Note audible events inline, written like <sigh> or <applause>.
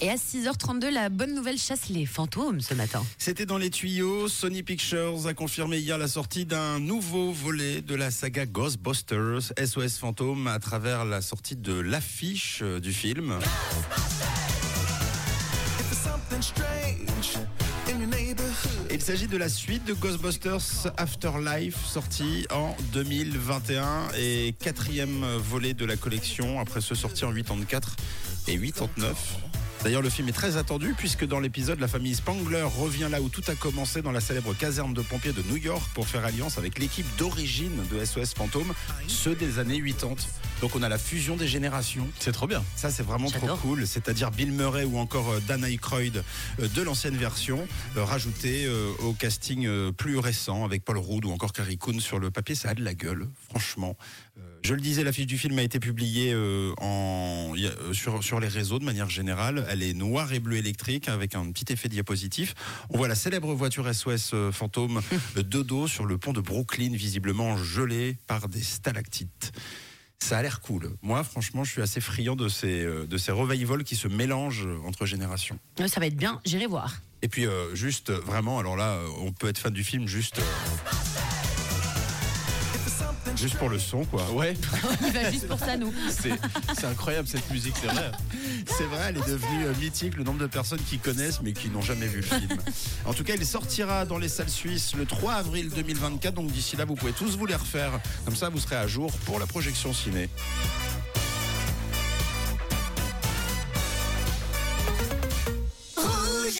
Et à 6h32, la bonne nouvelle chasse les fantômes ce matin. C'était dans les tuyaux. Sony Pictures a confirmé hier la sortie d'un nouveau volet de la saga Ghostbusters, SOS Fantôme, à travers la sortie de l'affiche euh, du film. Il s'agit de la suite de Ghostbusters Afterlife, sortie en 2021 et quatrième volet de la collection, après ce sorti en 84 et 89. D'ailleurs, le film est très attendu puisque dans l'épisode, la famille Spangler revient là où tout a commencé dans la célèbre caserne de pompiers de New York pour faire alliance avec l'équipe d'origine de SOS Fantôme, ceux des années 80. Donc on a la fusion des générations. C'est trop bien. Ça, c'est vraiment trop cool. C'est-à-dire Bill Murray ou encore euh, Dan Aykroyd euh, de l'ancienne version, euh, rajouté au casting plus récent avec Paul Rudd ou encore Carrie Coon sur le papier. Ça a de la gueule, franchement. Je le disais, l'affiche du film a été publiée en, sur, sur les réseaux de manière générale. Elle est noire et bleu électrique avec un petit effet diapositif. On voit la célèbre voiture SOS fantôme <laughs> de dos sur le pont de Brooklyn, visiblement gelée par des stalactites. Ça a l'air cool. Moi, franchement, je suis assez friand de ces, euh, de ces revivals qui se mélangent entre générations. Euh, Ça va être bien, j'irai voir. Et puis, euh, juste, euh, vraiment, alors là, euh, on peut être fan du film juste. euh, Juste pour le son, quoi. <laughs> Ouais, Il va juste pour ça, nous. c'est c'est incroyable cette musique, c'est vrai. C'est vrai, elle est devenue euh, mythique, le nombre de personnes qui connaissent mais qui n'ont jamais vu le film. En tout cas, il sortira dans les salles suisses le 3 avril 2024, donc d'ici là, vous pouvez tous vous les refaire. Comme ça, vous serez à jour pour la projection ciné.